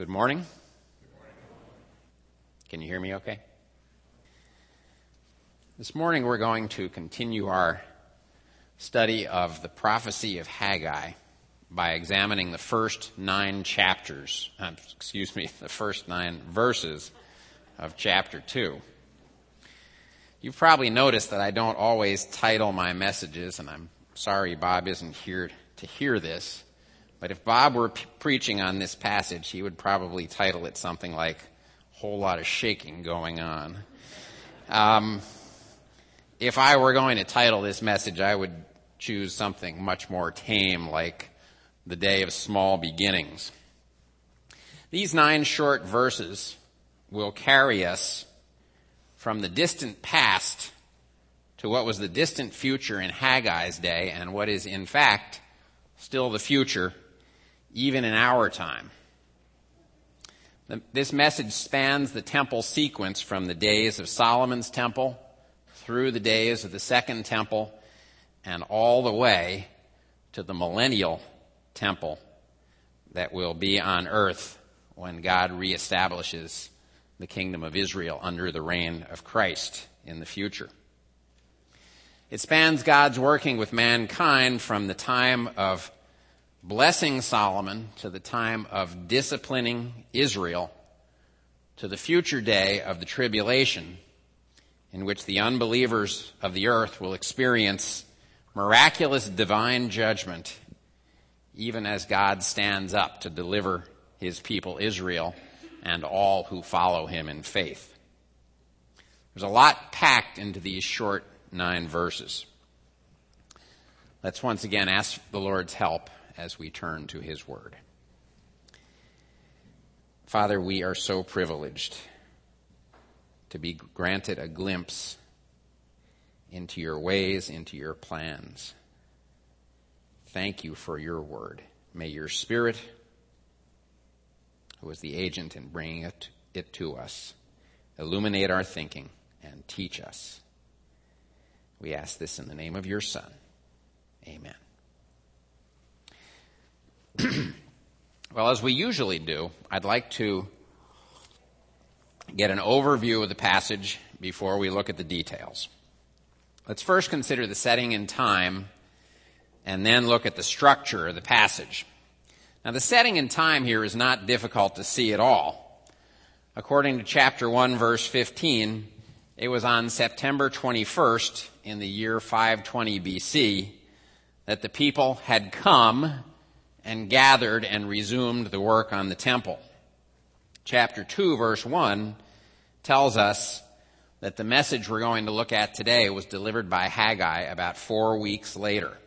Good morning. Can you hear me okay? This morning we're going to continue our study of the prophecy of Haggai by examining the first nine chapters, uh, excuse me, the first nine verses of chapter 2. You've probably noticed that I don't always title my messages, and I'm sorry Bob isn't here to hear this. But if Bob were p- preaching on this passage, he would probably title it something like "Whole Lot of Shaking Going On." Um, if I were going to title this message, I would choose something much more tame, like "The Day of Small Beginnings." These nine short verses will carry us from the distant past to what was the distant future in Haggai's day and what is in fact still the future even in our time. This message spans the temple sequence from the days of Solomon's temple through the days of the second temple and all the way to the millennial temple that will be on earth when God reestablishes the kingdom of Israel under the reign of Christ in the future. It spans God's working with mankind from the time of blessing Solomon to the time of disciplining Israel to the future day of the tribulation in which the unbelievers of the earth will experience miraculous divine judgment even as God stands up to deliver his people Israel and all who follow him in faith. There's a lot packed into these short nine verses. Let's once again ask the Lord's help as we turn to His Word. Father, we are so privileged to be granted a glimpse into your ways, into your plans. Thank you for your word. May your Spirit, who is the agent in bringing it, it to us, illuminate our thinking and teach us. We ask this in the name of your Son. Amen. well, as we usually do, I'd like to get an overview of the passage before we look at the details. Let's first consider the setting and time and then look at the structure of the passage. Now, the setting and time here is not difficult to see at all. According to chapter 1, verse 15, it was on September 21st in the year 520 BC that the people had come and gathered and resumed the work on the temple. Chapter 2 verse 1 tells us that the message we're going to look at today was delivered by Haggai about four weeks later.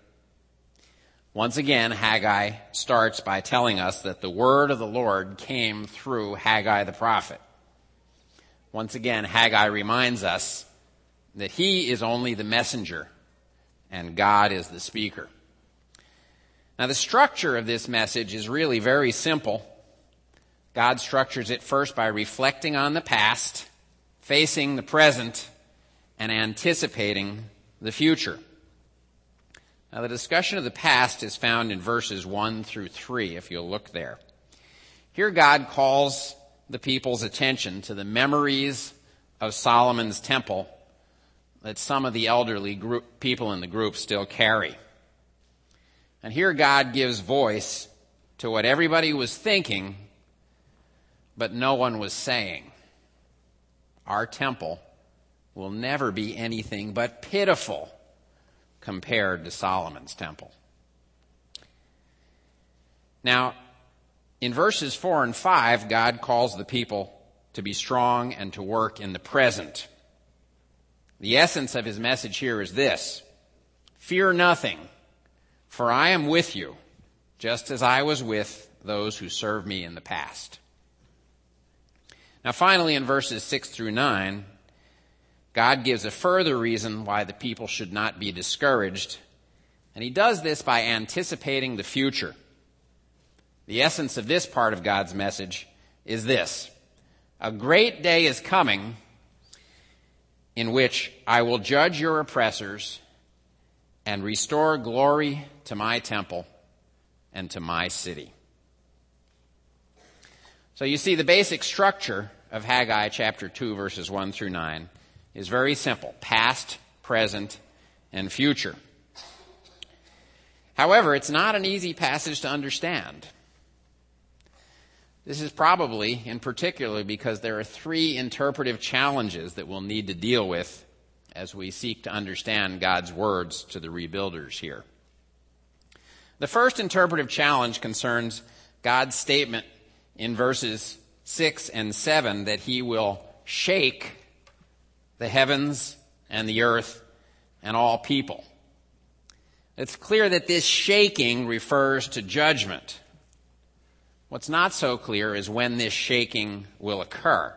Once again, Haggai starts by telling us that the word of the Lord came through Haggai the prophet. Once again, Haggai reminds us that he is only the messenger and God is the speaker. Now, the structure of this message is really very simple. God structures it first by reflecting on the past, facing the present, and anticipating the future. Now, the discussion of the past is found in verses 1 through 3, if you'll look there. Here, God calls the people's attention to the memories of Solomon's temple that some of the elderly group, people in the group still carry. And here God gives voice to what everybody was thinking, but no one was saying. Our temple will never be anything but pitiful compared to Solomon's temple. Now, in verses 4 and 5, God calls the people to be strong and to work in the present. The essence of his message here is this Fear nothing for I am with you, just as I was with those who served me in the past. Now finally in verses 6 through 9, God gives a further reason why the people should not be discouraged, and he does this by anticipating the future. The essence of this part of God's message is this. A great day is coming in which I will judge your oppressors and restore glory to my temple and to my city. So you see the basic structure of Haggai chapter 2 verses 1 through 9 is very simple. Past, present, and future. However, it's not an easy passage to understand. This is probably in particular because there are three interpretive challenges that we'll need to deal with as we seek to understand God's words to the rebuilders here. The first interpretive challenge concerns God's statement in verses 6 and 7 that he will shake the heavens and the earth and all people. It's clear that this shaking refers to judgment. What's not so clear is when this shaking will occur.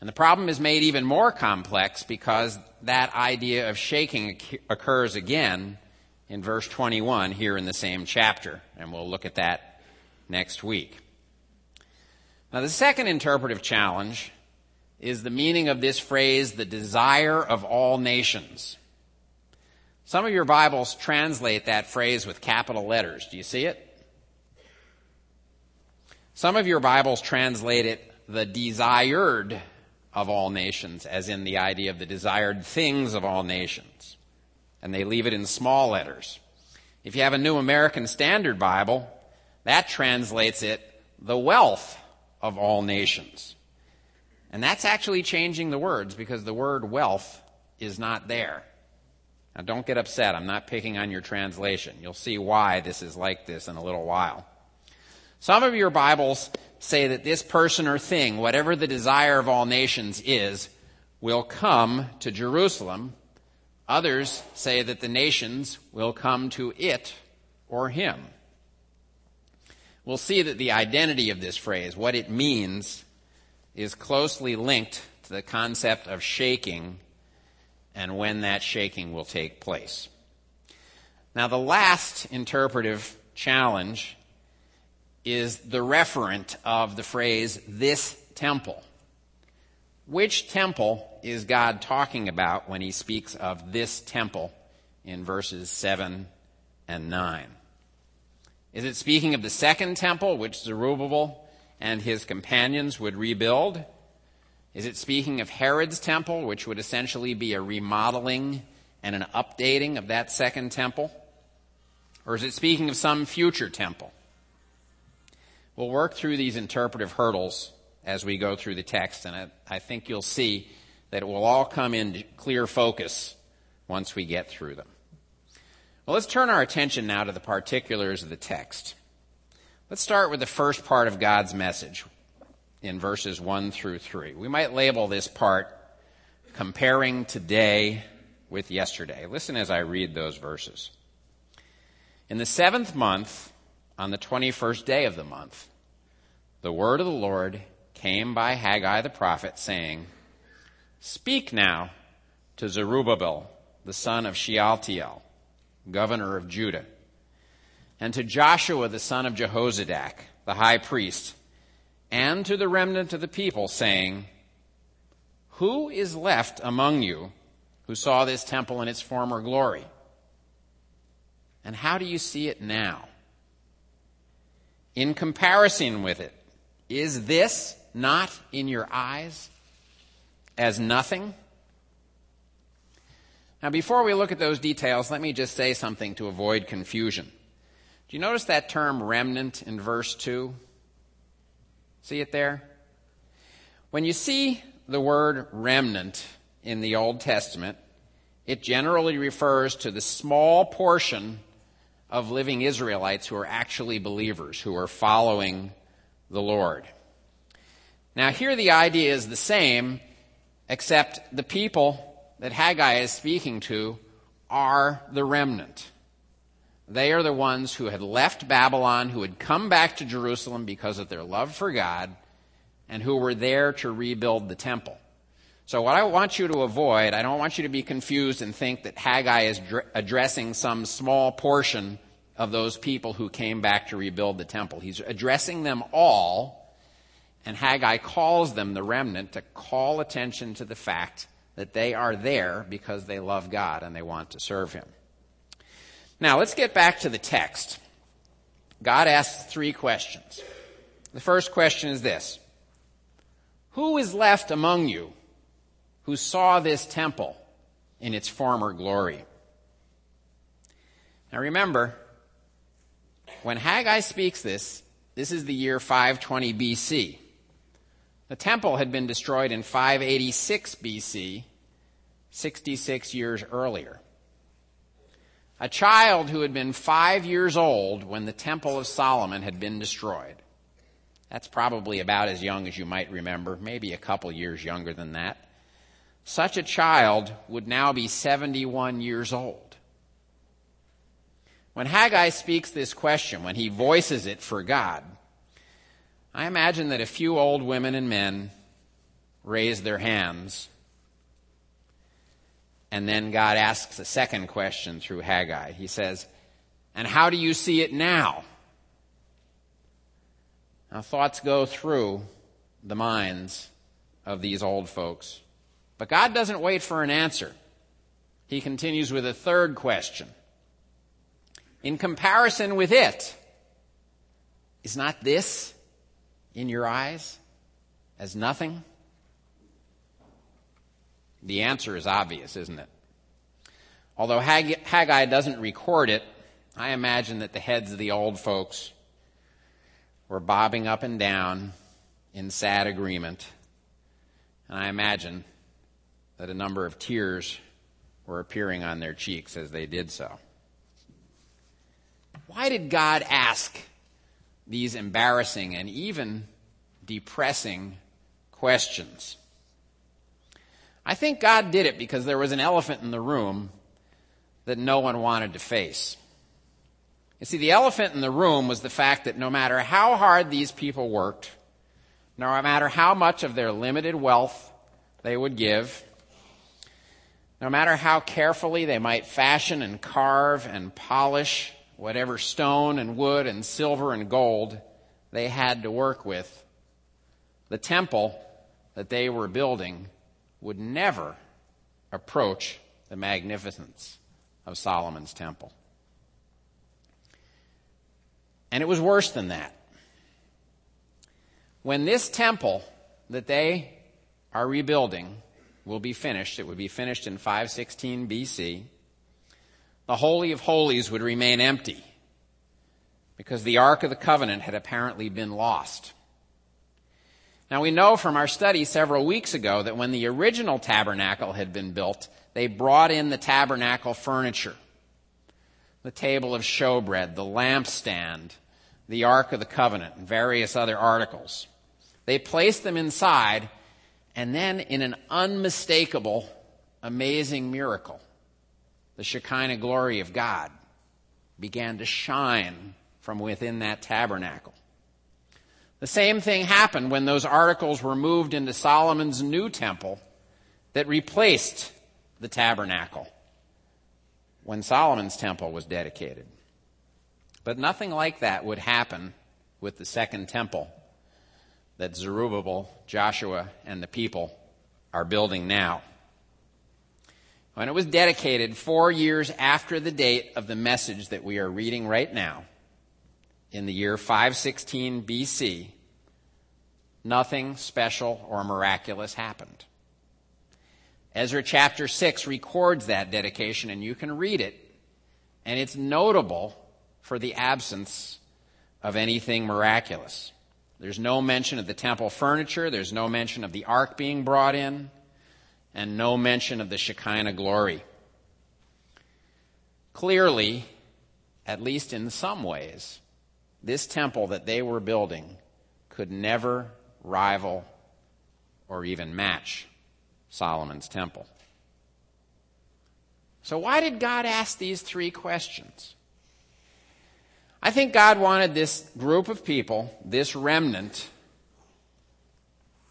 And the problem is made even more complex because that idea of shaking occurs again in verse 21 here in the same chapter. And we'll look at that next week. Now, the second interpretive challenge is the meaning of this phrase, the desire of all nations. Some of your Bibles translate that phrase with capital letters. Do you see it? Some of your Bibles translate it the desired of all nations, as in the idea of the desired things of all nations. And they leave it in small letters. If you have a New American Standard Bible, that translates it the wealth of all nations. And that's actually changing the words because the word wealth is not there. Now don't get upset. I'm not picking on your translation. You'll see why this is like this in a little while. Some of your Bibles say that this person or thing, whatever the desire of all nations is, will come to Jerusalem. Others say that the nations will come to it or him. We'll see that the identity of this phrase, what it means, is closely linked to the concept of shaking and when that shaking will take place. Now, the last interpretive challenge is the referent of the phrase, this temple. Which temple is God talking about when he speaks of this temple in verses 7 and 9? Is it speaking of the second temple, which Zerubbabel and his companions would rebuild? Is it speaking of Herod's temple, which would essentially be a remodeling and an updating of that second temple? Or is it speaking of some future temple? We'll work through these interpretive hurdles as we go through the text, and I, I think you'll see that it will all come into clear focus once we get through them. Well, let's turn our attention now to the particulars of the text. Let's start with the first part of God's message, in verses 1 through 3. We might label this part comparing today with yesterday. Listen as I read those verses. In the seventh month, on the 21st day of the month, the word of the Lord came by Haggai the prophet, saying, Speak now to Zerubbabel, the son of Shealtiel, governor of Judah, and to Joshua, the son of Jehozadak, the high priest, and to the remnant of the people, saying, Who is left among you who saw this temple in its former glory? And how do you see it now? In comparison with it, is this not in your eyes as nothing? Now, before we look at those details, let me just say something to avoid confusion. Do you notice that term remnant in verse 2? See it there? When you see the word remnant in the Old Testament, it generally refers to the small portion of living Israelites who are actually believers, who are following the Lord. Now, here the idea is the same, except the people that Haggai is speaking to are the remnant. They are the ones who had left Babylon, who had come back to Jerusalem because of their love for God, and who were there to rebuild the temple. So what I want you to avoid, I don't want you to be confused and think that Haggai is dr- addressing some small portion of those people who came back to rebuild the temple. He's addressing them all, and Haggai calls them the remnant to call attention to the fact that they are there because they love God and they want to serve Him. Now, let's get back to the text. God asks three questions. The first question is this Who is left among you who saw this temple in its former glory? Now remember, when Haggai speaks this, this is the year 520 BC. The temple had been destroyed in 586 BC, 66 years earlier. A child who had been five years old when the Temple of Solomon had been destroyed. That's probably about as young as you might remember, maybe a couple years younger than that. Such a child would now be 71 years old. When Haggai speaks this question, when he voices it for God, I imagine that a few old women and men raise their hands. And then God asks a second question through Haggai. He says, And how do you see it now? Now, thoughts go through the minds of these old folks. But God doesn't wait for an answer. He continues with a third question. In comparison with it, is not this in your eyes as nothing? The answer is obvious, isn't it? Although Haggai doesn't record it, I imagine that the heads of the old folks were bobbing up and down in sad agreement. And I imagine that a number of tears were appearing on their cheeks as they did so. Why did God ask these embarrassing and even depressing questions? I think God did it because there was an elephant in the room that no one wanted to face. You see, the elephant in the room was the fact that no matter how hard these people worked, no matter how much of their limited wealth they would give, no matter how carefully they might fashion and carve and polish whatever stone and wood and silver and gold they had to work with, the temple that they were building would never approach the magnificence of Solomon's temple. And it was worse than that. When this temple that they are rebuilding will be finished, it would be finished in 516 BC, the Holy of Holies would remain empty because the Ark of the Covenant had apparently been lost. Now we know from our study several weeks ago that when the original tabernacle had been built, they brought in the tabernacle furniture. The table of showbread, the lampstand, the Ark of the Covenant, and various other articles. They placed them inside, and then in an unmistakable, amazing miracle, the Shekinah glory of God began to shine from within that tabernacle. The same thing happened when those articles were moved into Solomon's new temple that replaced the tabernacle when Solomon's temple was dedicated. But nothing like that would happen with the second temple that Zerubbabel, Joshua, and the people are building now. When it was dedicated four years after the date of the message that we are reading right now, in the year 516 BC, nothing special or miraculous happened. Ezra chapter 6 records that dedication, and you can read it, and it's notable for the absence of anything miraculous. There's no mention of the temple furniture, there's no mention of the ark being brought in, and no mention of the Shekinah glory. Clearly, at least in some ways, this temple that they were building could never rival or even match Solomon's temple. So, why did God ask these three questions? I think God wanted this group of people, this remnant,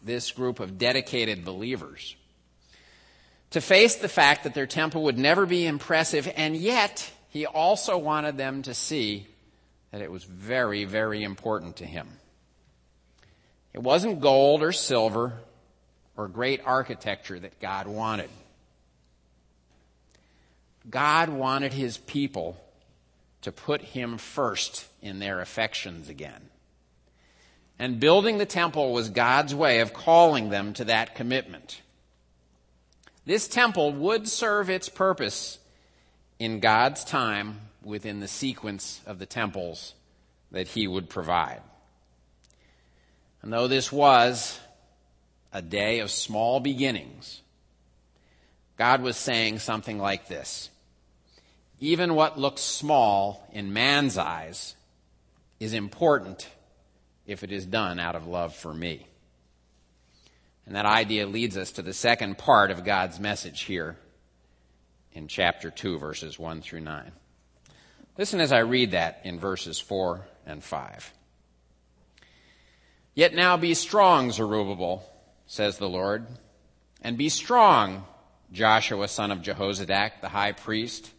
this group of dedicated believers, to face the fact that their temple would never be impressive, and yet He also wanted them to see that it was very, very important to him. It wasn't gold or silver or great architecture that God wanted. God wanted his people to put him first in their affections again. And building the temple was God's way of calling them to that commitment. This temple would serve its purpose in God's time within the sequence of the temples that he would provide. And though this was a day of small beginnings, God was saying something like this. Even what looks small in man's eyes is important if it is done out of love for me. And that idea leads us to the second part of God's message here in chapter 2, verses 1 through 9. Listen as I read that in verses 4 and 5. Yet now be strong, Zerubbabel, says the Lord, and be strong, Joshua son of Jehozadak, the high priest.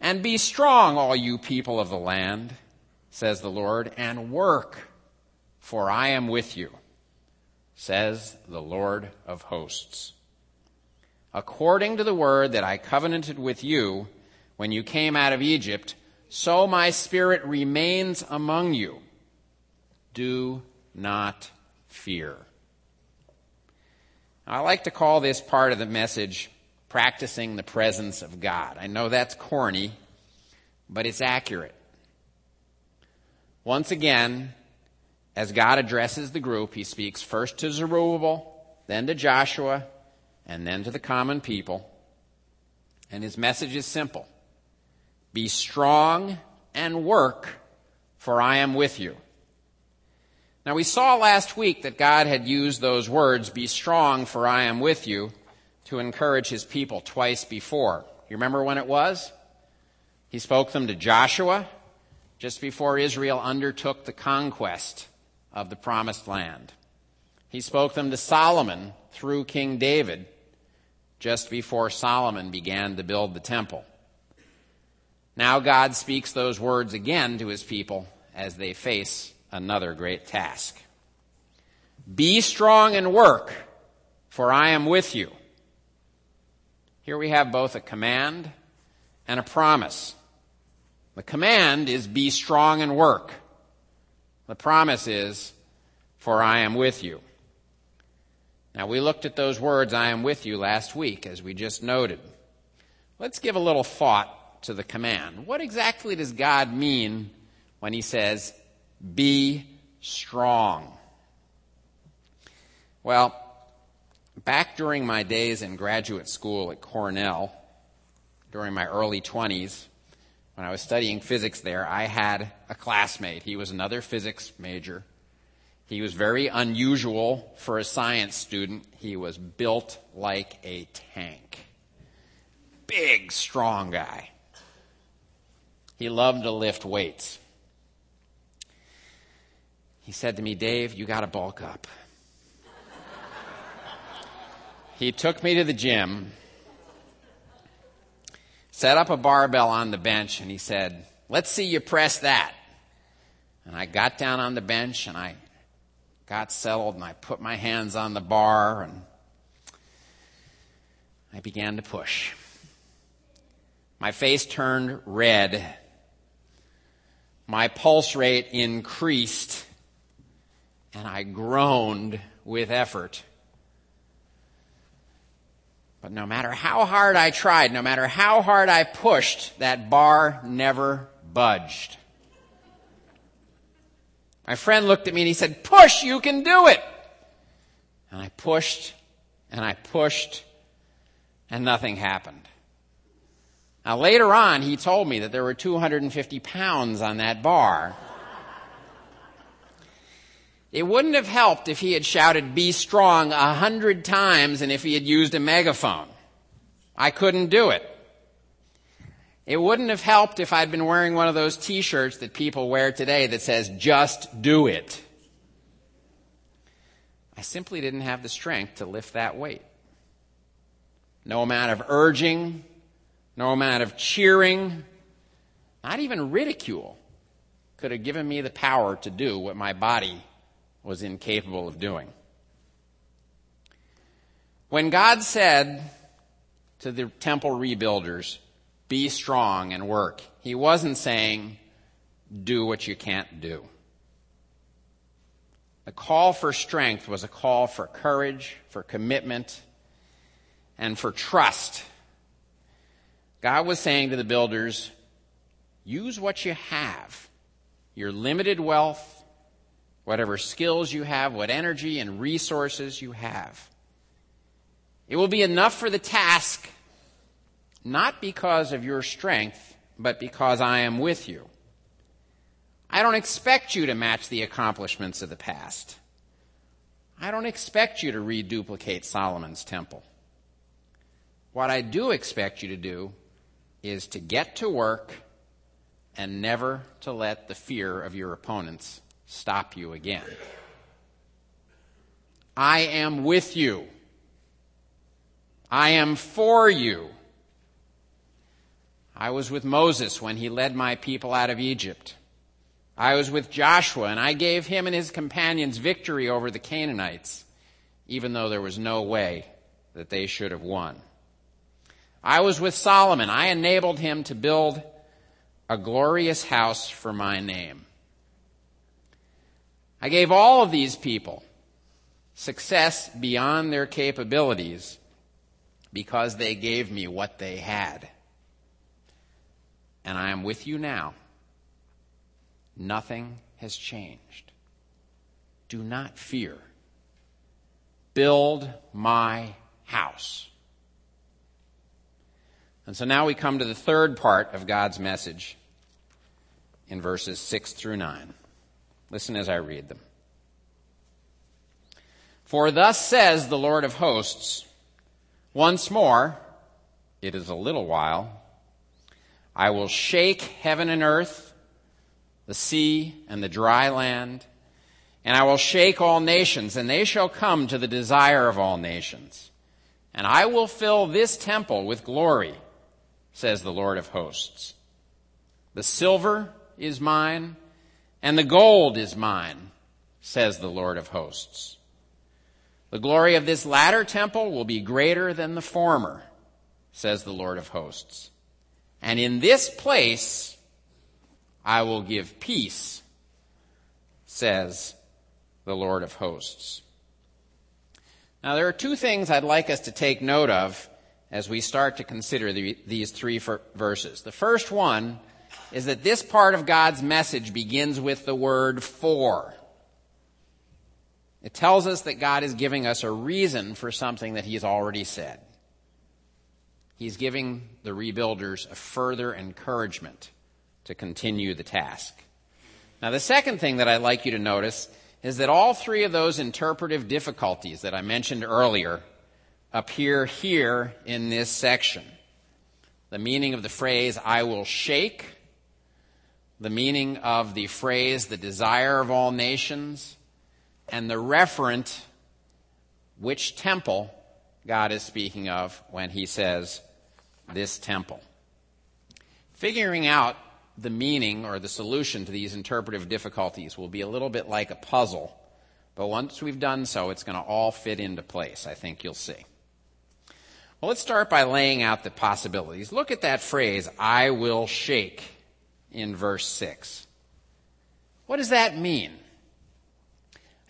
And be strong, all you people of the land, says the Lord, and work, for I am with you, says the Lord of hosts. According to the word that I covenanted with you when you came out of Egypt, so my spirit remains among you. Do not fear. I like to call this part of the message practicing the presence of God. I know that's corny, but it's accurate. Once again, as God addresses the group, he speaks first to Zerubbabel, then to Joshua, and then to the common people. And his message is simple. Be strong and work, for I am with you. Now we saw last week that God had used those words, be strong for I am with you, to encourage his people twice before. You remember when it was? He spoke them to Joshua just before Israel undertook the conquest of the promised land. He spoke them to Solomon through King David just before Solomon began to build the temple. Now God speaks those words again to his people as they face another great task. Be strong and work, for I am with you. Here we have both a command and a promise. The command is be strong and work. The promise is, for I am with you. Now we looked at those words, I am with you, last week, as we just noted. Let's give a little thought to the command. What exactly does God mean when he says, be strong. Well, back during my days in graduate school at Cornell, during my early 20s, when I was studying physics there, I had a classmate. He was another physics major. He was very unusual for a science student. He was built like a tank. Big, strong guy. He loved to lift weights. He said to me, Dave, you got to bulk up. he took me to the gym, set up a barbell on the bench, and he said, Let's see you press that. And I got down on the bench and I got settled and I put my hands on the bar and I began to push. My face turned red. My pulse rate increased and I groaned with effort. But no matter how hard I tried, no matter how hard I pushed, that bar never budged. My friend looked at me and he said, push, you can do it. And I pushed and I pushed and nothing happened. Now later on, he told me that there were 250 pounds on that bar. It wouldn't have helped if he had shouted, be strong a hundred times and if he had used a megaphone. I couldn't do it. It wouldn't have helped if I'd been wearing one of those t-shirts that people wear today that says, just do it. I simply didn't have the strength to lift that weight. No amount of urging, no amount of cheering, not even ridicule could have given me the power to do what my body was incapable of doing. When God said to the temple rebuilders, be strong and work, he wasn't saying, do what you can't do. The call for strength was a call for courage, for commitment, and for trust. God was saying to the builders, use what you have, your limited wealth, whatever skills you have, what energy and resources you have. It will be enough for the task, not because of your strength, but because I am with you. I don't expect you to match the accomplishments of the past. I don't expect you to reduplicate Solomon's temple. What I do expect you to do is to get to work and never to let the fear of your opponents stop you again. I am with you. I am for you. I was with Moses when he led my people out of Egypt. I was with Joshua, and I gave him and his companions victory over the Canaanites, even though there was no way that they should have won. I was with Solomon. I enabled him to build a glorious house for my name. I gave all of these people success beyond their capabilities because they gave me what they had. And I am with you now Nothing has changed. Do not fear. Build my house. And so now we come to the third part of God's message in verses 6 through 9. Listen as I read them. For thus says the Lord of hosts, once more, it is a little while, I will shake heaven and earth the sea and the dry land. And I will shake all nations, and they shall come to the desire of all nations. And I will fill this temple with glory, says the Lord of hosts. The silver is mine, and the gold is mine, says the Lord of hosts. The glory of this latter temple will be greater than the former, says the Lord of hosts. And in this place I will give peace, says the Lord of hosts. Now, there are two things I'd like us to take note of as we start to consider the, these three verses. The first one is that this part of God's message begins with the word for. It tells us that God is giving us a reason for something that He's already said. He's giving the rebuilders a further encouragement to continue the task. Now, the second thing that I'd like you to notice is that all three of those interpretive difficulties that I mentioned earlier appear here in this section. The meaning of the phrase, I will shake, the meaning of the phrase, the desire of all nations, and the referent, which temple God is speaking of when he says, this temple. Figuring out the meaning or the solution to these interpretive difficulties will be a little bit like a puzzle. But once we've done so, it's going to all fit into place. I think you'll see. Well, let's start by laying out the possibilities. Look at that phrase, I will shake, in verse 6. What does that mean?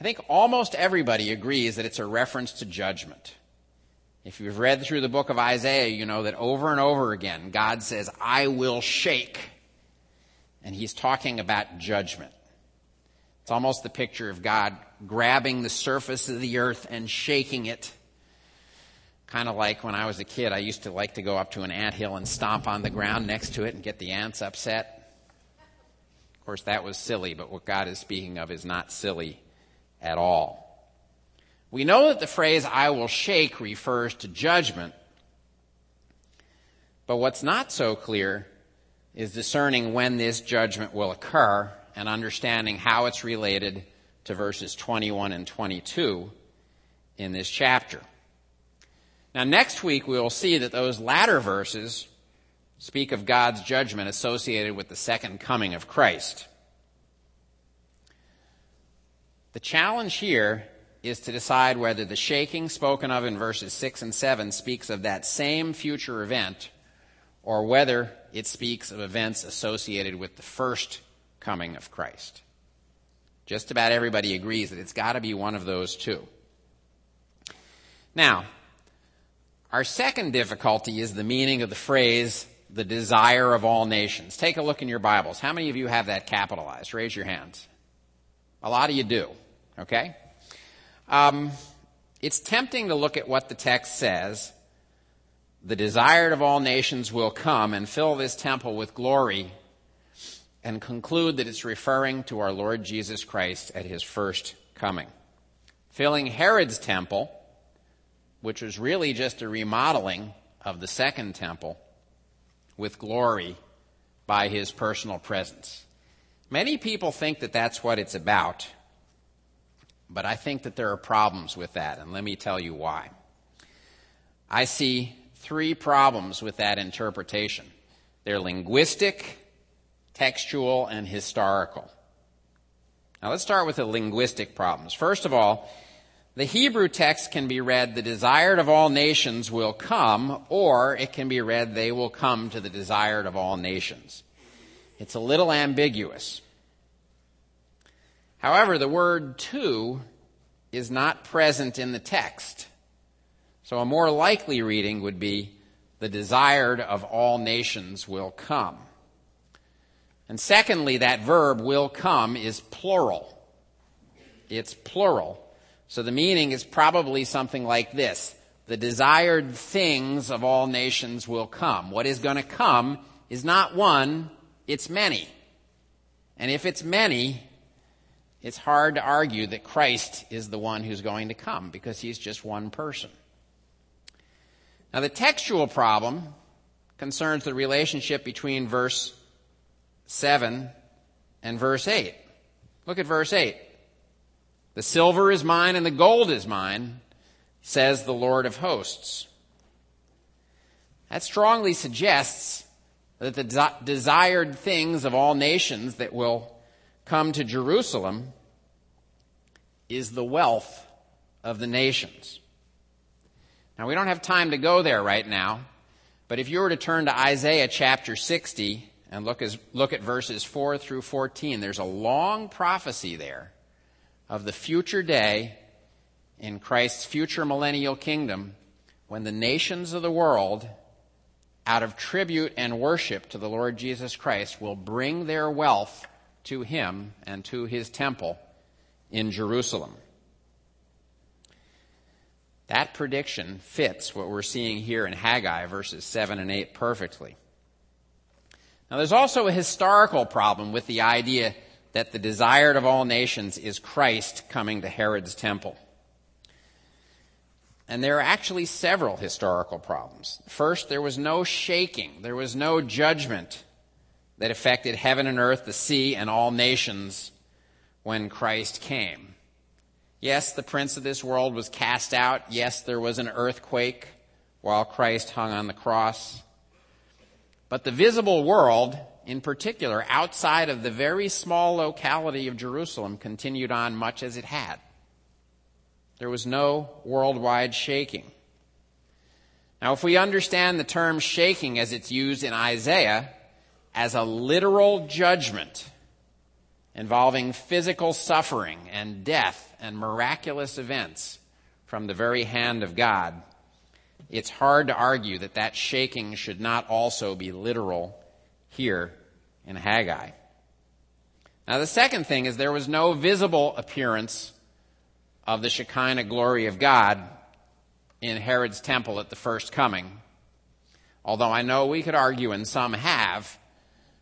I think almost everybody agrees that it's a reference to judgment. If you've read through the book of Isaiah, you know that over and over again, God says, I will shake and he's talking about judgment. It's almost the picture of God grabbing the surface of the earth and shaking it. Kind of like when I was a kid, I used to like to go up to an ant hill and stomp on the ground next to it and get the ants upset. Of course, that was silly, but what God is speaking of is not silly at all. We know that the phrase, I will shake, refers to judgment. But what's not so clear is discerning when this judgment will occur and understanding how it's related to verses 21 and 22 in this chapter. Now, next week we will see that those latter verses speak of God's judgment associated with the second coming of Christ. The challenge here is to decide whether the shaking spoken of in verses 6 and 7 speaks of that same future event or whether it speaks of events associated with the first coming of Christ. Just about everybody agrees that it's got to be one of those two. Now, our second difficulty is the meaning of the phrase, the desire of all nations. Take a look in your Bibles. How many of you have that capitalized? Raise your hands. A lot of you do, okay? Um, it's tempting to look at what the text says. The desired of all nations will come and fill this temple with glory and conclude that it's referring to our Lord Jesus Christ at his first coming. Filling Herod's temple, which was really just a remodeling of the second temple, with glory by his personal presence. Many people think that that's what it's about, but I think that there are problems with that, and let me tell you why. I see three problems with that interpretation. They're linguistic, textual, and historical. Now let's start with the linguistic problems. First of all, the Hebrew text can be read, the desired of all nations will come, or it can be read, they will come to the desired of all nations. It's a little ambiguous. However, the word to is not present in the text. So a more likely reading would be, the desired of all nations will come. And secondly, that verb will come is plural. It's plural. So the meaning is probably something like this. The desired things of all nations will come. What is going to come is not one, it's many. And if it's many, it's hard to argue that Christ is the one who's going to come because he's just one person. Now the textual problem concerns the relationship between verse 7 and verse 8. Look at verse 8. The silver is mine and the gold is mine, says the Lord of hosts. That strongly suggests that the de- desired things of all nations that will come to Jerusalem is the wealth of the nations. Now, we don't have time to go there right now, but if you were to turn to Isaiah chapter 60, and look, as, look at verses 4 through 14. There's a long prophecy there of the future day in Christ's future millennial kingdom when the nations of the world, out of tribute and worship to the Lord Jesus Christ, will bring their wealth to him and to his temple in Jerusalem. That prediction fits what we're seeing here in Haggai verses 7 and 8 perfectly. Now there's also a historical problem with the idea that the desired of all nations is Christ coming to Herod's temple. And there are actually several historical problems. First, there was no shaking, there was no judgment that affected heaven and earth, the sea, and all nations when Christ came. Yes, the prince of this world was cast out. Yes, there was an earthquake while Christ hung on the cross. But the visible world, in particular, outside of the very small locality of Jerusalem, continued on much as it had. There was no worldwide shaking. Now, if we understand the term shaking as it's used in Isaiah as a literal judgment involving physical suffering and death and miraculous events from the very hand of God, it's hard to argue that that shaking should not also be literal here in Haggai. Now, the second thing is there was no visible appearance of the Shekinah glory of God in Herod's temple at the first coming. Although I know we could argue, and some have,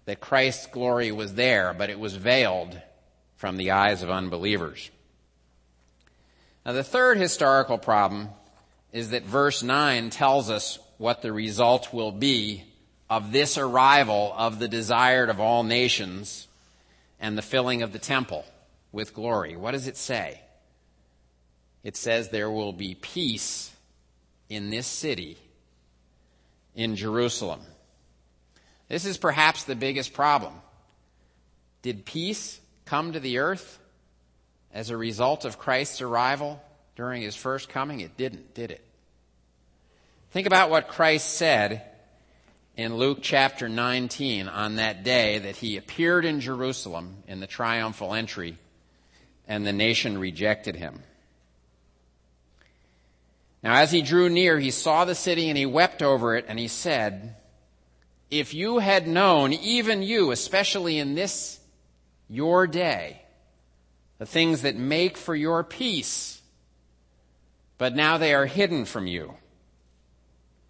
that Christ's glory was there, but it was veiled from the eyes of unbelievers. Now, the third historical problem is that verse 9 tells us what the result will be of this arrival of the desired of all nations and the filling of the temple with glory. What does it say? It says there will be peace in this city, in Jerusalem. This is perhaps the biggest problem. Did peace come to the earth as a result of Christ's arrival? during his first coming? It didn't, did it? Think about what Christ said in Luke chapter 19 on that day that he appeared in Jerusalem in the triumphal entry. and the nation rejected him. Now, as he drew near, he saw the city and he wept over it, and he said, If you had known, even you, especially in this your day, the things that make for your peace, but now they are hidden from you.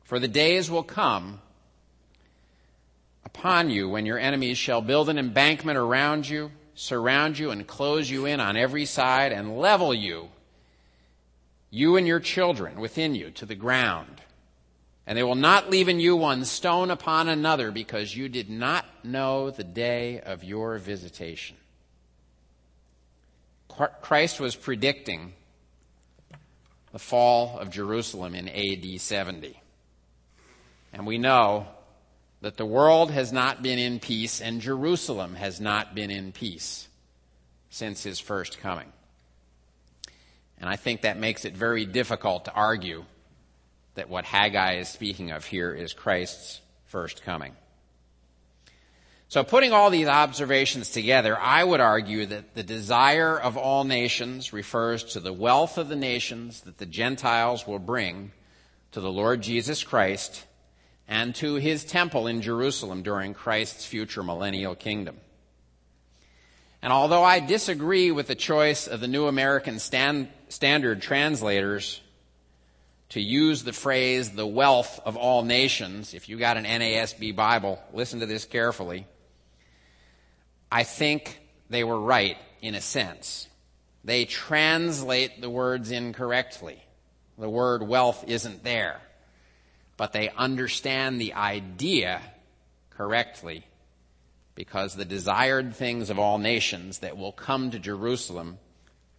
For the days will come upon you when your enemies shall build an embankment around you, surround you, and close you in on every side, and level you you and your children within you to the ground. And they will not leave in you one stone upon another because you did not know the day of your visitation. Christ was predicting the fall of Jerusalem in AD 70. And we know that the world has not been in peace and Jerusalem has not been in peace since his first coming. And I think that makes it very difficult to argue that what Haggai is speaking of here is Christ's first coming. So putting all these observations together, I would argue that the desire of all nations refers to the wealth of the nations that the Gentiles will bring to the Lord Jesus Christ and to his temple in Jerusalem during Christ's future millennial kingdom. And although I disagree with the choice of the New American Stand, Standard translators to use the phrase the wealth of all nations, if you got an NASB Bible, listen to this carefully. I think they were right in a sense. They translate the words incorrectly. The word wealth isn't there. But they understand the idea correctly because the desired things of all nations that will come to Jerusalem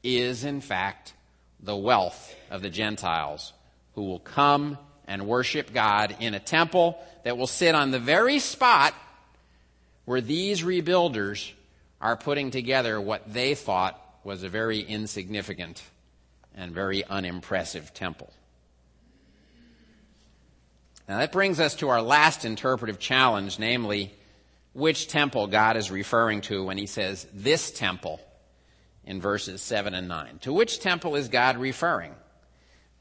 is, in fact, the wealth of the Gentiles who will come and worship God in a temple that will sit on the very spot where these rebuilders are putting together what they thought was a very insignificant and very unimpressive temple. Now that brings us to our last interpretive challenge, namely, which temple God is referring to when he says this temple in verses 7 and 9. To which temple is God referring?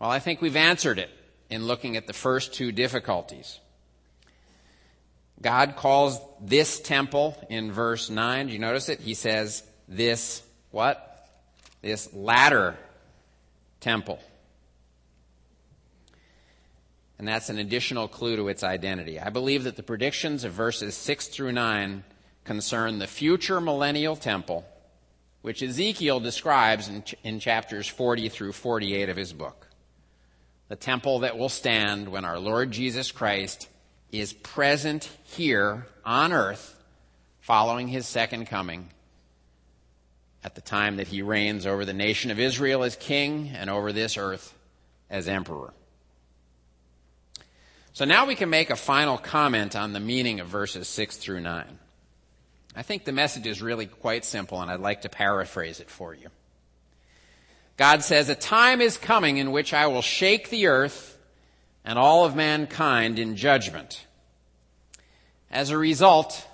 Well, I think we've answered it in looking at the first two difficulties. God calls this temple in verse 9. Do you notice it? He says this what? This latter temple. And that's an additional clue to its identity. I believe that the predictions of verses 6 through 9 concern the future millennial temple, which Ezekiel describes in, ch- in chapters 40 through 48 of his book. The temple that will stand when our Lord Jesus Christ is present here on earth following his second coming at the time that he reigns over the nation of Israel as king and over this earth as emperor. So now we can make a final comment on the meaning of verses 6 through 9. I think the message is really quite simple, and I'd like to paraphrase it for you. God says, A time is coming in which I will shake the earth and all of mankind in judgment. As a result,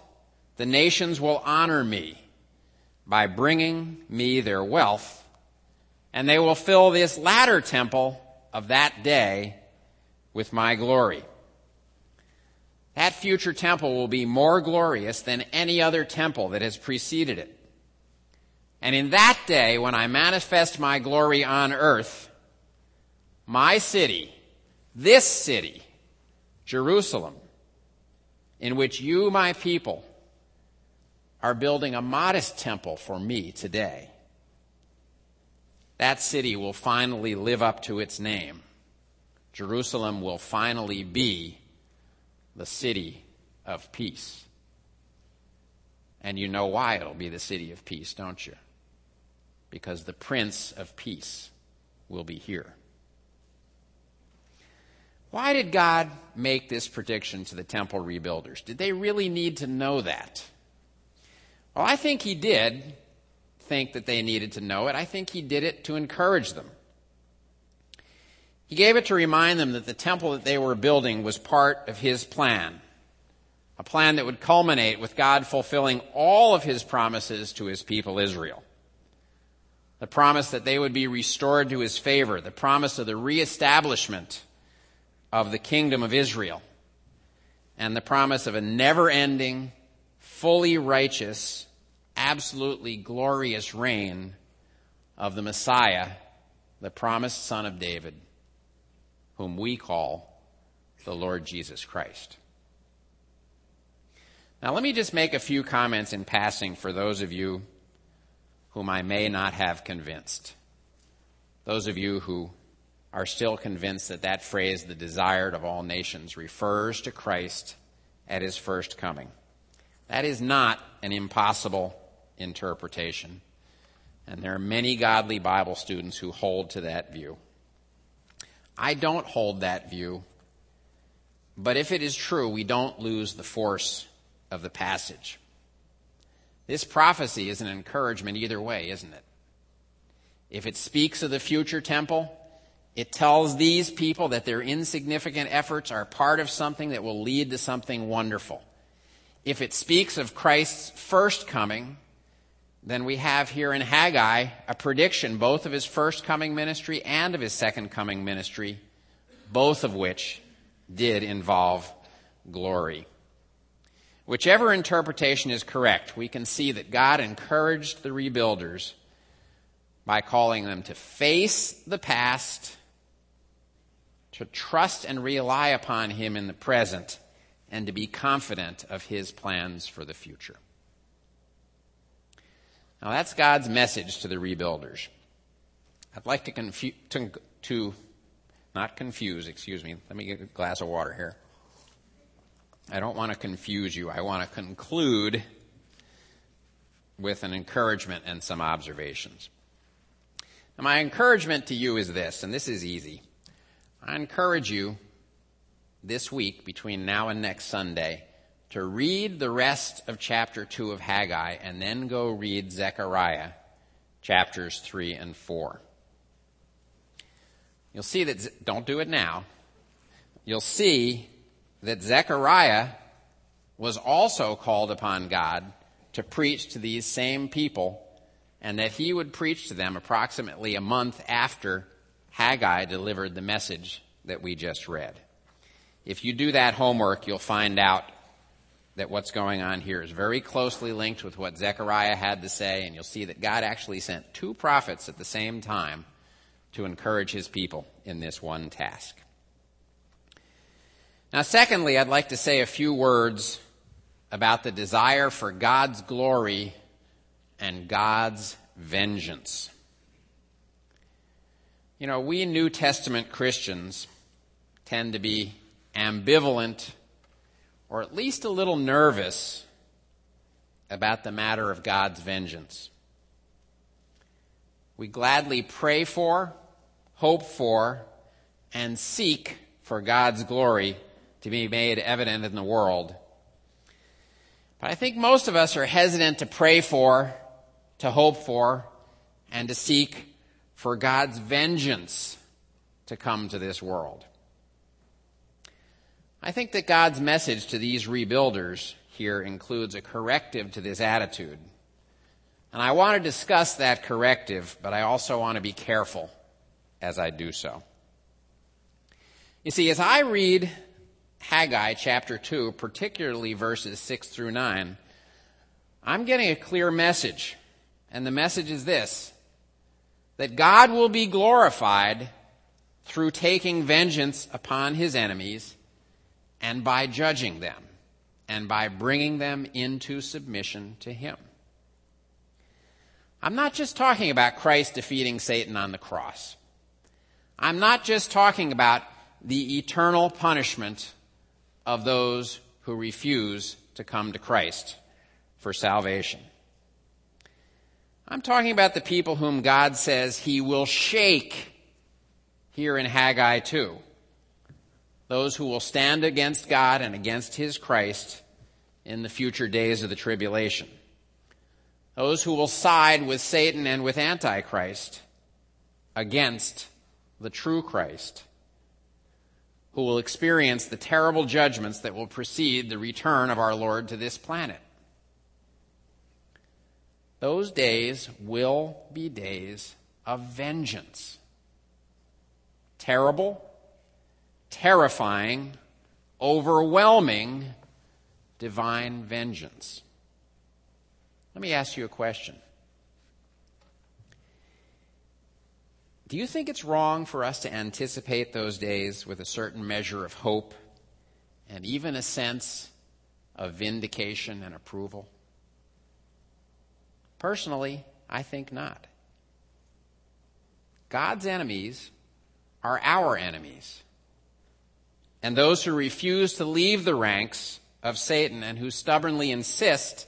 the nations will honor me by bringing me their wealth, and they will fill this latter temple of that day with my glory. That future temple will be more glorious than any other temple that has preceded it. And in that day, when I manifest my glory on earth, my city, this city, Jerusalem, in which you, my people, are building a modest temple for me today, that city will finally live up to its name Jerusalem will finally be the city of peace. And you know why it'll be the city of peace, don't you? Because the Prince of Peace will be here. Why did God make this prediction to the temple rebuilders? Did they really need to know that? Well, I think He did think that they needed to know it. I think He did it to encourage them. He gave it to remind them that the temple that they were building was part of his plan, a plan that would culminate with God fulfilling all of his promises to his people Israel. the promise that they would be restored to his favor, the promise of the reestablishment of the kingdom of Israel, and the promise of a never ending, fully righteous, absolutely glorious reign of the Messiah, the promised Son of David, whom we call the Lord Jesus Christ. Now, let me just make a few comments in passing for those of you whom I may not have convinced. Those of you who are still convinced that that phrase, the desired of all nations, refers to Christ at his first coming. That is not an impossible interpretation. And there are many godly Bible students who hold to that view. I don't hold that view, but if it is true, we don't lose the force of the passage. This prophecy is an encouragement either way, isn't it? If it speaks of the future temple, it tells these people that their insignificant efforts are part of something that will lead to something wonderful. If it speaks of Christ's first coming, then we have here in Haggai a prediction both of his first coming ministry and of his second coming ministry, both of which did involve glory. Whichever interpretation is correct, we can see that God encouraged the rebuilders by calling them to face the past, to trust and rely upon Him in the present, and to be confident of His plans for the future. Now that's God's message to the rebuilders. I'd like to, confu- to, to not confuse, excuse me, let me get a glass of water here. I don't want to confuse you. I want to conclude with an encouragement and some observations. Now, my encouragement to you is this, and this is easy. I encourage you this week, between now and next Sunday, to read the rest of chapter 2 of Haggai and then go read Zechariah chapters 3 and 4. You'll see that, don't do it now. You'll see that Zechariah was also called upon God to preach to these same people and that he would preach to them approximately a month after Haggai delivered the message that we just read. If you do that homework, you'll find out that what's going on here is very closely linked with what Zechariah had to say, and you'll see that God actually sent two prophets at the same time to encourage his people in this one task. Now, secondly, I'd like to say a few words about the desire for God's glory and God's vengeance. You know, we New Testament Christians tend to be ambivalent or at least a little nervous about the matter of God's vengeance. We gladly pray for, hope for, and seek for God's glory to be made evident in the world. But I think most of us are hesitant to pray for, to hope for, and to seek for God's vengeance to come to this world. I think that God's message to these rebuilders here includes a corrective to this attitude. And I want to discuss that corrective, but I also want to be careful as I do so. You see, as I read Haggai chapter 2, particularly verses 6 through 9, I'm getting a clear message. And the message is this that God will be glorified through taking vengeance upon his enemies and by judging them and by bringing them into submission to him. I'm not just talking about Christ defeating Satan on the cross. I'm not just talking about the eternal punishment of those who refuse to come to Christ for salvation. I'm talking about the people whom God says he will shake here in Haggai 2. Those who will stand against God and against his Christ in the future days of the tribulation. Those who will side with Satan and with Antichrist against the true Christ who will experience the terrible judgments that will precede the return of our Lord to this planet. those days will be days of vengeance. Terrible, terrifying, overwhelming divine vengeance. Let me ask you a question. Do you think it's wrong for us to anticipate those days with a certain measure of hope and even a sense of vindication and approval? Personally, I think not. God's enemies are our enemies. And those who refuse to leave the ranks of Satan and who stubbornly insist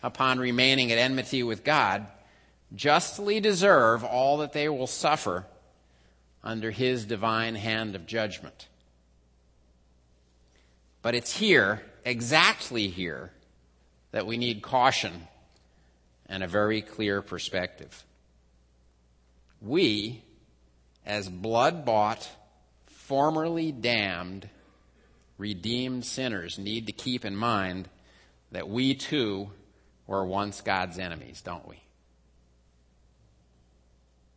upon remaining at enmity with God justly deserve all that they will suffer under his divine hand of judgment. But it's here, exactly here, that we need caution and a very clear perspective. We, as blood bought, formerly damned, redeemed sinners, need to keep in mind that we too were once God's enemies, don't we?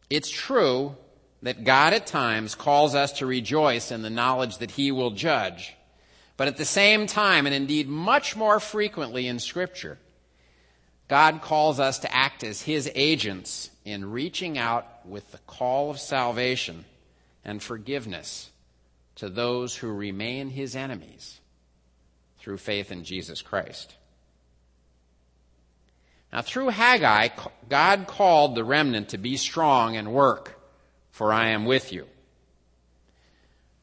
It's true that God at times calls us to rejoice in the knowledge that He will judge. But at the same time, and indeed much more frequently in Scripture, God calls us to act as His agents in reaching out with the call of salvation and forgiveness to those who remain His enemies through faith in Jesus Christ. Now, through Haggai, God called the remnant to be strong and work, for I am with you.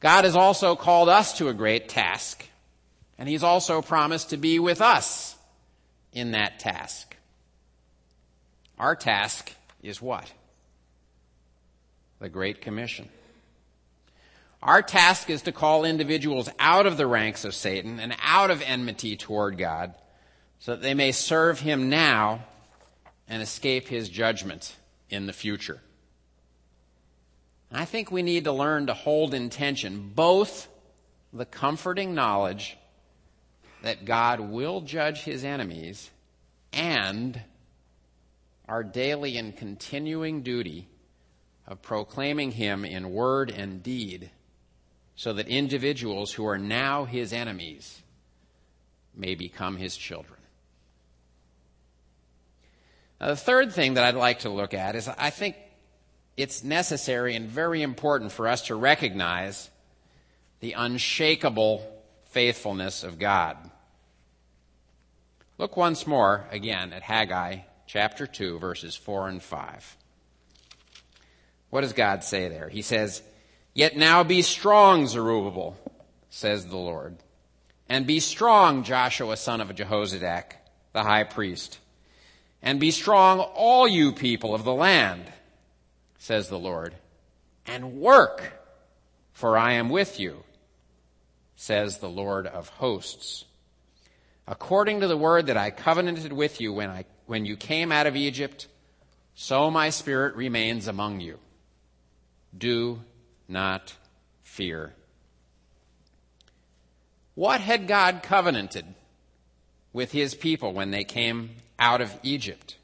God has also called us to a great task, and He's also promised to be with us in that task. Our task is what? The Great Commission. Our task is to call individuals out of the ranks of Satan and out of enmity toward God so that they may serve him now and escape his judgment in the future. I think we need to learn to hold in tension both the comforting knowledge that God will judge his enemies and our daily and continuing duty of proclaiming him in word and deed so that individuals who are now his enemies may become his children. Now, the third thing that I'd like to look at is I think it's necessary and very important for us to recognize the unshakable faithfulness of God. Look once more again at Haggai chapter 2, verses 4 and 5. What does God say there? He says, Yet now be strong, Zerubbabel, says the Lord. And be strong, Joshua, son of Jehozadak, the high priest. And be strong, all you people of the land, says the Lord. And work, for I am with you, says the Lord of hosts. According to the word that I covenanted with you when, I, when you came out of Egypt, so my spirit remains among you. Do not fear. What had God covenanted with his people when they came out of Egypt?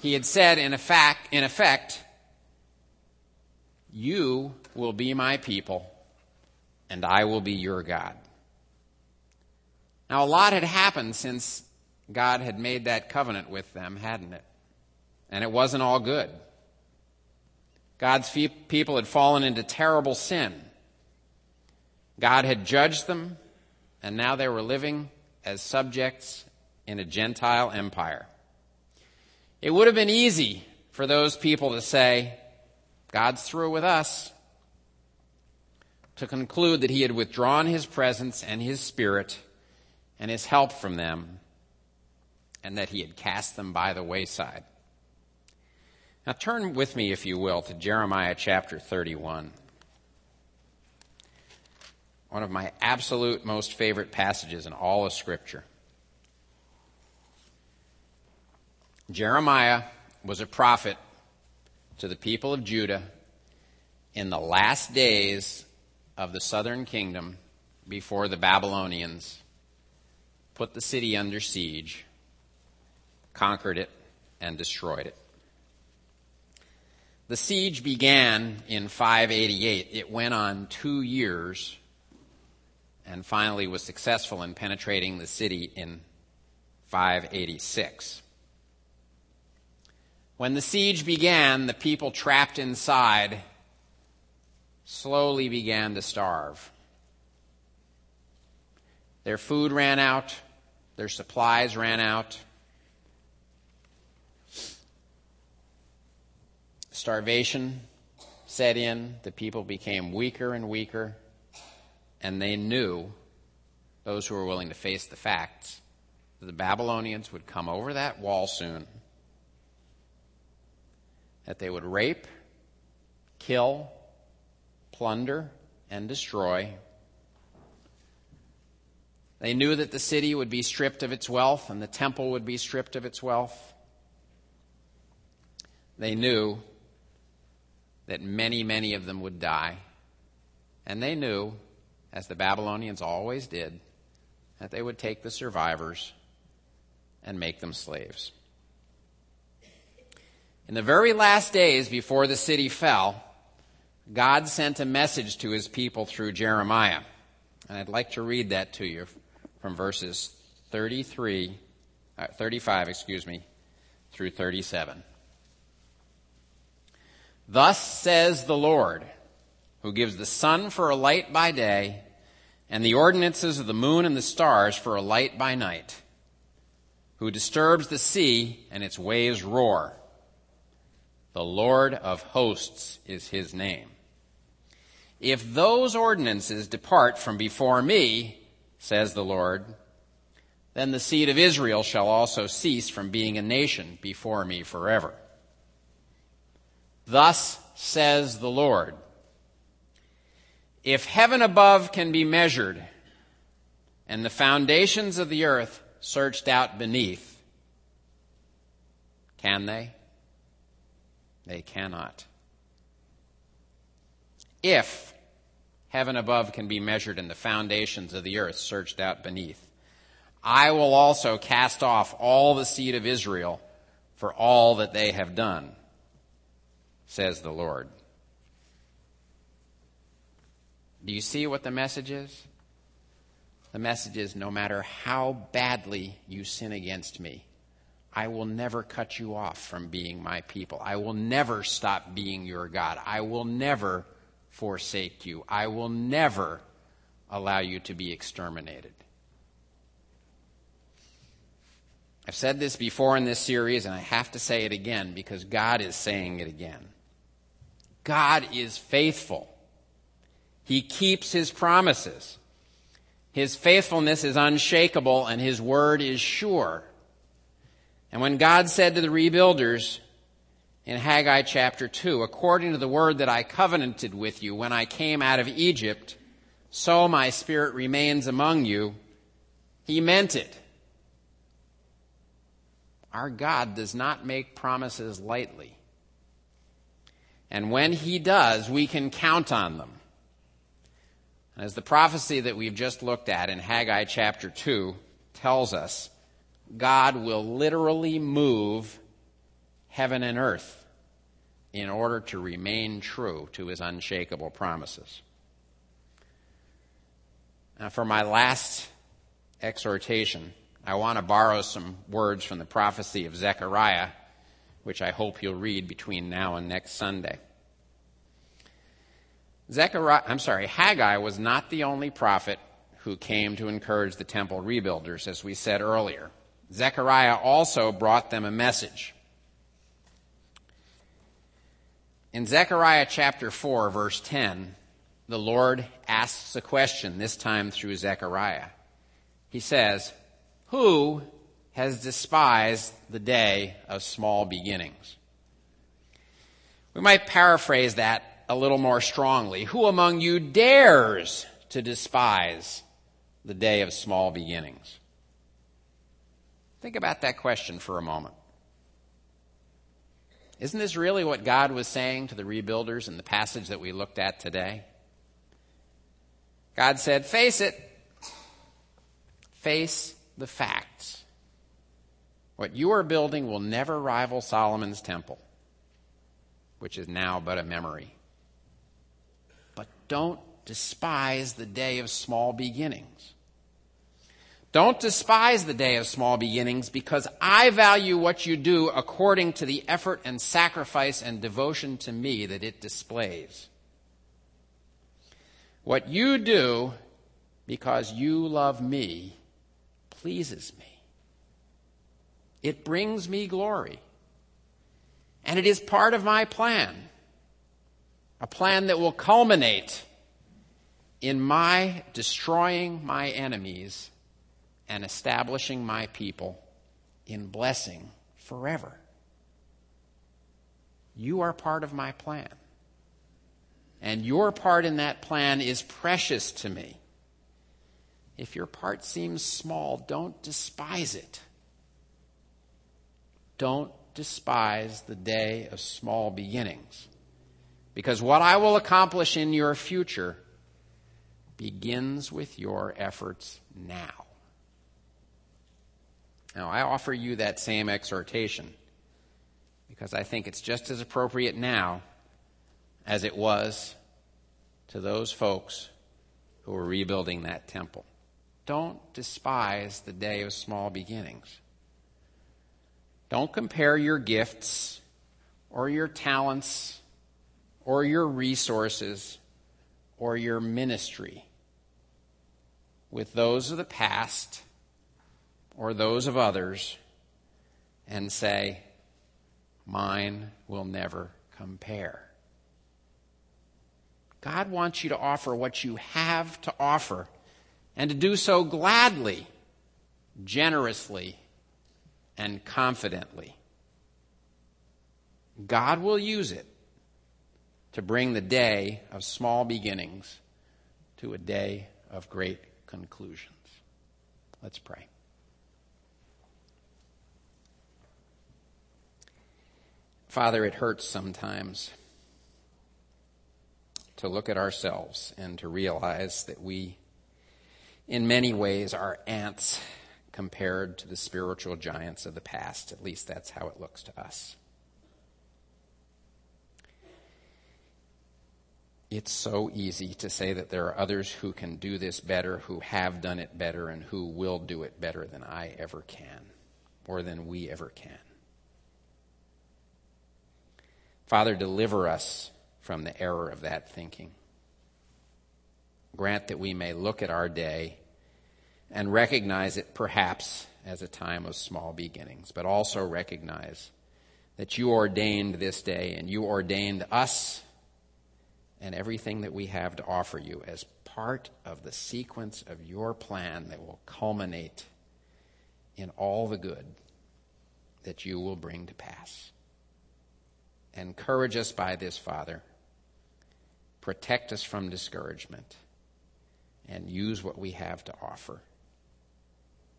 He had said, in effect, in effect, you will be my people and I will be your God. Now, a lot had happened since God had made that covenant with them, hadn't it? And it wasn't all good. God's people had fallen into terrible sin. God had judged them, and now they were living as subjects in a Gentile empire. It would have been easy for those people to say, God's through with us, to conclude that he had withdrawn his presence and his spirit and his help from them, and that he had cast them by the wayside. Now turn with me, if you will, to Jeremiah chapter 31. One of my absolute most favorite passages in all of Scripture. Jeremiah was a prophet to the people of Judah in the last days of the southern kingdom before the Babylonians put the city under siege, conquered it, and destroyed it. The siege began in 588. It went on two years and finally was successful in penetrating the city in 586. When the siege began, the people trapped inside slowly began to starve. Their food ran out, their supplies ran out. Starvation set in, the people became weaker and weaker, and they knew, those who were willing to face the facts, that the Babylonians would come over that wall soon, that they would rape, kill, plunder, and destroy. They knew that the city would be stripped of its wealth and the temple would be stripped of its wealth. They knew that many, many of them would die. And they knew, as the Babylonians always did, that they would take the survivors and make them slaves. In the very last days before the city fell, God sent a message to his people through Jeremiah. And I'd like to read that to you from verses 33, uh, 35, excuse me, through 37. Thus says the Lord, who gives the sun for a light by day, and the ordinances of the moon and the stars for a light by night, who disturbs the sea and its waves roar. The Lord of hosts is his name. If those ordinances depart from before me, says the Lord, then the seed of Israel shall also cease from being a nation before me forever. Thus says the Lord. If heaven above can be measured and the foundations of the earth searched out beneath, can they? They cannot. If heaven above can be measured and the foundations of the earth searched out beneath, I will also cast off all the seed of Israel for all that they have done says the Lord. Do you see what the message is? The message is no matter how badly you sin against me, I will never cut you off from being my people. I will never stop being your God. I will never forsake you. I will never allow you to be exterminated. I've said this before in this series, and I have to say it again because God is saying it again. God is faithful. He keeps his promises. His faithfulness is unshakable and his word is sure. And when God said to the rebuilders in Haggai chapter 2, according to the word that I covenanted with you when I came out of Egypt, so my spirit remains among you, he meant it. Our God does not make promises lightly. And when he does, we can count on them. As the prophecy that we've just looked at in Haggai chapter 2 tells us, God will literally move heaven and earth in order to remain true to his unshakable promises. Now, for my last exhortation, I want to borrow some words from the prophecy of Zechariah which I hope you'll read between now and next Sunday. Zechariah, I'm sorry, Haggai was not the only prophet who came to encourage the temple rebuilders, as we said earlier. Zechariah also brought them a message. In Zechariah chapter 4, verse 10, the Lord asks a question, this time through Zechariah. He says, Who has despised the day of small beginnings. We might paraphrase that a little more strongly. Who among you dares to despise the day of small beginnings? Think about that question for a moment. Isn't this really what God was saying to the rebuilders in the passage that we looked at today? God said, Face it. Face the facts. What you are building will never rival Solomon's temple, which is now but a memory. But don't despise the day of small beginnings. Don't despise the day of small beginnings because I value what you do according to the effort and sacrifice and devotion to me that it displays. What you do because you love me pleases me. It brings me glory. And it is part of my plan. A plan that will culminate in my destroying my enemies and establishing my people in blessing forever. You are part of my plan. And your part in that plan is precious to me. If your part seems small, don't despise it. Don't despise the day of small beginnings. Because what I will accomplish in your future begins with your efforts now. Now, I offer you that same exhortation because I think it's just as appropriate now as it was to those folks who were rebuilding that temple. Don't despise the day of small beginnings. Don't compare your gifts or your talents or your resources or your ministry with those of the past or those of others and say, Mine will never compare. God wants you to offer what you have to offer and to do so gladly, generously, and confidently. God will use it to bring the day of small beginnings to a day of great conclusions. Let's pray. Father, it hurts sometimes to look at ourselves and to realize that we, in many ways, are ants compared to the spiritual giants of the past. At least that's how it looks to us. It's so easy to say that there are others who can do this better, who have done it better, and who will do it better than I ever can, or than we ever can. Father, deliver us from the error of that thinking. Grant that we may look at our day and recognize it perhaps as a time of small beginnings, but also recognize that you ordained this day and you ordained us and everything that we have to offer you as part of the sequence of your plan that will culminate in all the good that you will bring to pass. Encourage us by this, Father. Protect us from discouragement. And use what we have to offer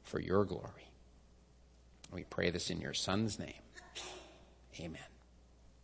for your glory. We pray this in your Son's name. Amen.